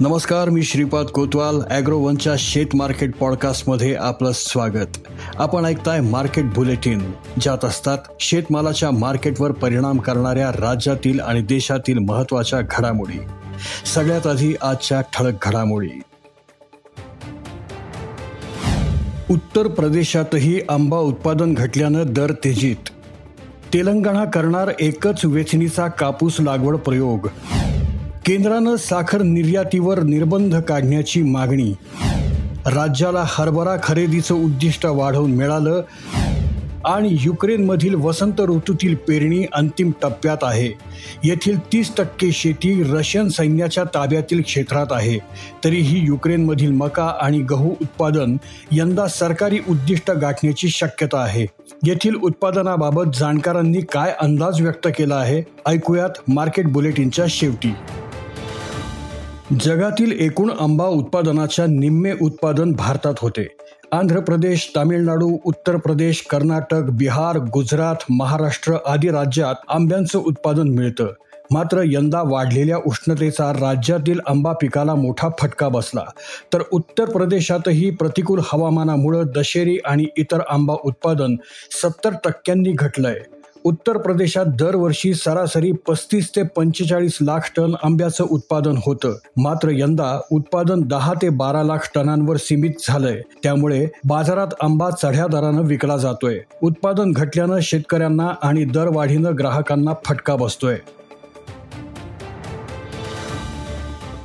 नमस्कार मी श्रीपाद कोतवाल ॲग्रोवनच्या शेत मार्केट पॉडकास्टमध्ये आपलं स्वागत. आपण ऐकताय मार्केट बुलेटिन ज्यात असतात शेतमालाच्या मार्केटवर परिणाम करणाऱ्या राज्यातील आणि देशातील महत्त्वाच्या घडामोडी. सगळ्यात आधी आजच्या ठळक घडामोडी. उत्तर प्रदेशातही आंबा उत्पादन घटल्यानं दर तेजीत. तेलंगणा करणार एकच वेचणीचा कापूस लागवड प्रयोग. केंद्रानं साखर निर्यातीवर निर्बंध काढण्याची मागणी. राज्याला हरभरा खरेदीचं उद्दिष्ट वाढवून मिळालं आणि युक्रेनमधील वसंत ऋतूतील पेरणी अंतिम टप्प्यात आहे. येथील तीस टक्के शेती रशियन सैन्याच्या ताब्यातील क्षेत्रात आहे. तरीही युक्रेनमधील मका आणि गहू उत्पादन यंदा सरकारी उद्दिष्ट गाठण्याची शक्यता आहे. येथील उत्पादनाबाबत जाणकारांनी काय अंदाज व्यक्त केला आहे? ऐकूयात मार्केट बुलेटिनच्या शेवटी. जगातील एकूण आंबा उत्पादनाच्या निम्मे उत्पादन भारतात होते. आंध्र प्रदेश तामिळनाडू उत्तर प्रदेश कर्नाटक बिहार गुजरात महाराष्ट्र आदी राज्यात आंब्यांचं उत्पादन मिळतं. मात्र यंदा वाढलेल्या उष्णतेचा राज्यातील आंबा पिकाला मोठा फटका बसला. तर उत्तर प्रदेशातही प्रतिकूल हवामानामुळं दशेरी आणि इतर आंबा उत्पादन सत्तर टक्क्यांनी घटलंय. उत्तर प्रदेशात दरवर्षी सरासरी पस्तीस ते पंचेचाळीस लाख टन आंब्याचं उत्पादन होतं. मात्र यंदा उत्पादन दहा ते बारा लाख टनांवर सीमित झालंय. त्यामुळे बाजारात आंबा चढ्या दरानं विकला जातोय. उत्पादन घटल्यानं शेतकऱ्यांना आणि दरवाढीनं ग्राहकांना फटका बसतोय.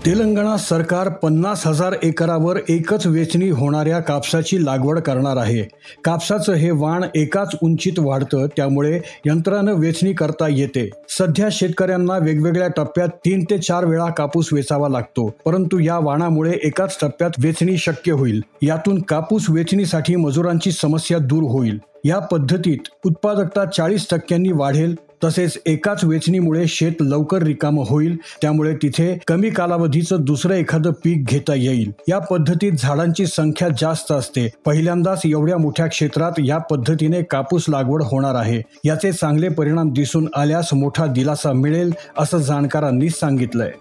तेलंगणा सरकार पन्नास हजार एकरावर एकच वेचणी होणाऱ्या कापसाची लागवड करणार आहे. कापसाचं हे वाण एकाच उंचीत वाढतं त्यामुळे यंत्रानं वेचणी करता येते. सध्या शेतकऱ्यांना वेगवेगळ्या टप्प्यात तीन ते चार वेळा कापूस वेचावा लागतो परंतु या वाणामुळे एकाच टप्प्यात वेचणी शक्य होईल. यातून कापूस वेचणीसाठी मजुरांची समस्या दूर होईल. या पद्धतीत उत्पादकता चाळीस टक्क्यांनी वाढेल तसेच एकाच वेचणीमुळे शेत लवकर रिकामं होईल त्यामुळे तिथे कमी कालावधीचं दुसरं एखादं पीक घेता येईल. या पद्धतीत झाडांची संख्या जास्त असते. पहिल्यांदाच एवढ्या मोठ्या क्षेत्रात या पद्धतीने कापूस लागवड होणार आहे. याचे चांगले परिणाम दिसून आल्यास मोठा दिलासा मिळेल असं जाणकारांनी सांगितलंय.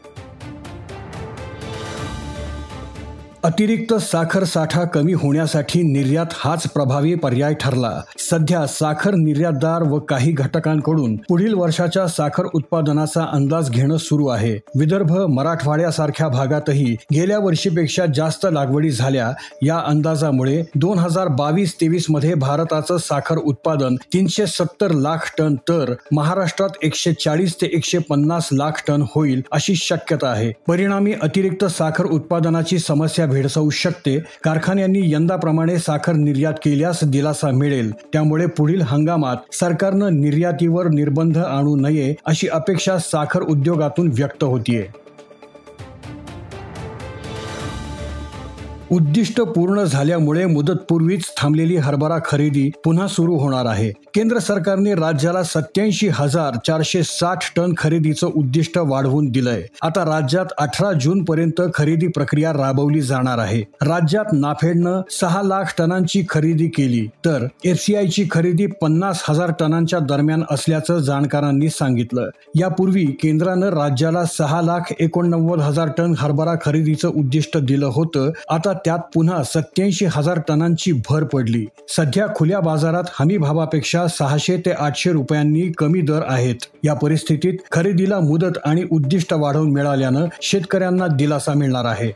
अतिरिक्त साखर साठा कमी होण्यासाठी निर्यात हाच प्रभावी पर्याय ठरला. सध्या साखर निर्यातदार व काही घटकांकडून पुढील वर्षाच्या साखर उत्पादनाचा अंदाज घेणं सुरू आहे. विदर्भ मराठवाड्यासारख्या भागातही गेल्या वर्षीपेक्षा जास्त लागवडी झाल्या. या अंदाजामुळे दोन हजार बावीस तेवीसमध्ये भारताचं साखर उत्पादन तीनशे सत्तर लाख टन तर महाराष्ट्रात एकशे चाळीस ते एकशे पन्नास लाख टन होईल अशी शक्यता आहे. परिणामी अतिरिक्त साखर उत्पादनाची समस्या भेडसावू शकते. कारखान्यांनी यंदाप्रमाणे साखर निर्यात केल्यास दिलासा मिळेल. त्यामुळे पुढील हंगामात सरकारनं निर्यातीवर निर्बंध आणू नये अशी अपेक्षा साखर उद्योगातून व्यक्त होतीये. उद्दिष्ट पूर्ण झाल्यामुळे मुदतपूर्वीच थांबलेली हरभरा खरेदी पुन्हा सुरू होणार आहे. केंद्र सरकारने राज्याला सत्याऐंशी हजार चारशे साठ टन खरेदीचं उद्दिष्ट वाढवून दिलंय. आता राज्यात अठरा जून पर्यंत खरेदी प्रक्रिया राबवली जाणार आहे. राज्यात नाफेडनं सहा लाख टनांची खरेदी केली तर एफसीआयची खरेदी पन्नास हजार टनांच्या दरम्यान असल्याचं जाणकारांनी सांगितलं. यापूर्वी केंद्रानं राज्याला सहा लाख एकोणनव्वद हजार टन हरभरा खरेदीचं उद्दिष्ट दिलं होतं. आता त्यात पुन्हा सत्याऐंशी हजार टनांची भर पडली. सध्या खुल्या बाजारात हमी भावापेक्षा सहाशे ते आठशे रुपयांनी कमी दर आहेत. या परिस्थितीत खरेदीला मुदत आणि उद्दिष्ट वाढवून मिळाल्यानं शेतकऱ्यांना दिलासा मिळणार आहे.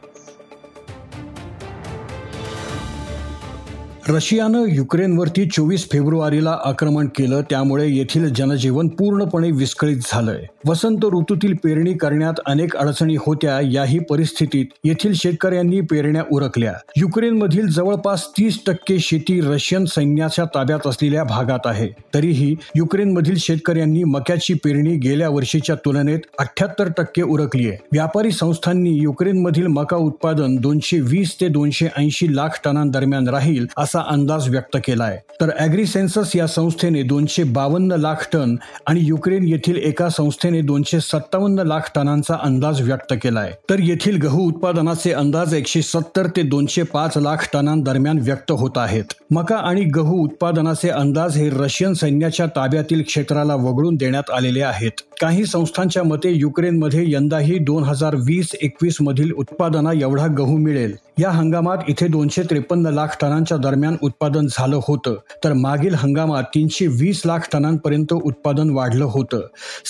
रशियानं युक्रेनवरती चोवीस फेब्रुवारीला आक्रमण केलं त्यामुळे येथील जनजीवन पूर्णपणे विस्कळीत झालंय. वसंत ऋतूतील पेरणी करण्यात अनेक अडचणी होत्या याही परिस्थितीत येथील शेतकऱ्यांनी पेरण्या उरकल्या. युक्रेनमधील जवळपास तीस टक्के शेती रशियन सैन्याच्या ताब्यात असलेल्या भागात आहे. तरीही युक्रेनमधील शेतकऱ्यांनी मक्याची पेरणी गेल्या वर्षीच्या तुलनेत अठ्याहत्तर टक्के उरकली आहे व्यापारी संस्थांनी युक्रेनमधील मका उत्पादन दोनशे वीस ते दोनशे ऐंशी लाख टनांदरम्यान राहील असं असा अंदाज व्यक्त केलाय. तर अॅग्रिसेन्सस या संस्थेने दोनशे बावन्न लाख टन आणि युक्रेन येथील एका संस्थेने दोनशे सत्तावन्न लाख टनांचा अंदाज व्यक्त केलाय. तर येथील गहू उत्पादनाचे अंदाज एकशे सत्तर ते दोनशे पाच लाख टनांदरम्यान व्यक्त होत आहेत. मका आणि गहू उत्पादनाचे अंदाज हे रशियन सैन्याच्या ताब्यातील क्षेत्राला वगळून देण्यात आलेले आहेत. काही संस्थांच्या मते युक्रेनमध्ये यंदाही दोन हजार वीस एकवीस मधील उत्पादना एवढा गहू मिळेल. या हंगामात इथे दोनशे त्रेपन्न लाख टनांच्या दरम्यान उत्पादन झालं होतं. तर मागील हंगामात तीनशे वीस लाख टनांपर्यंत उत्पादन वाढलं होतं.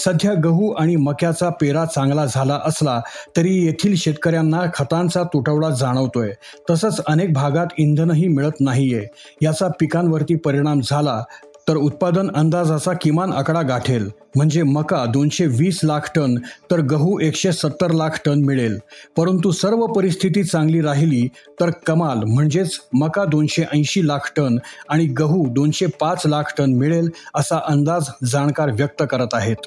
सध्या गहू आणि मक्याचा पेरा चांगला झाला असला तरी येथील शेतकऱ्यांना खतांचा तुटवडा जाणवतोय. तसंच अनेक भागात इंधनही मिळत नाहीये. याचा पिकांवरती परिणाम झाला तर उत्पादन अंदाजाचा किमान आकडा गाठेल. म्हणजे मका दोनशे वीस लाख टन तर गहू एकशे सत्तर लाख टन मिळेल. परंतु सर्व परिस्थिती चांगली राहिली तर कमाल म्हणजेच मका दोनशे ऐंशी लाख टन आणि गहू दोनशे पाच लाख टन मिळेल असा अंदाज जाणकार व्यक्त करत आहेत.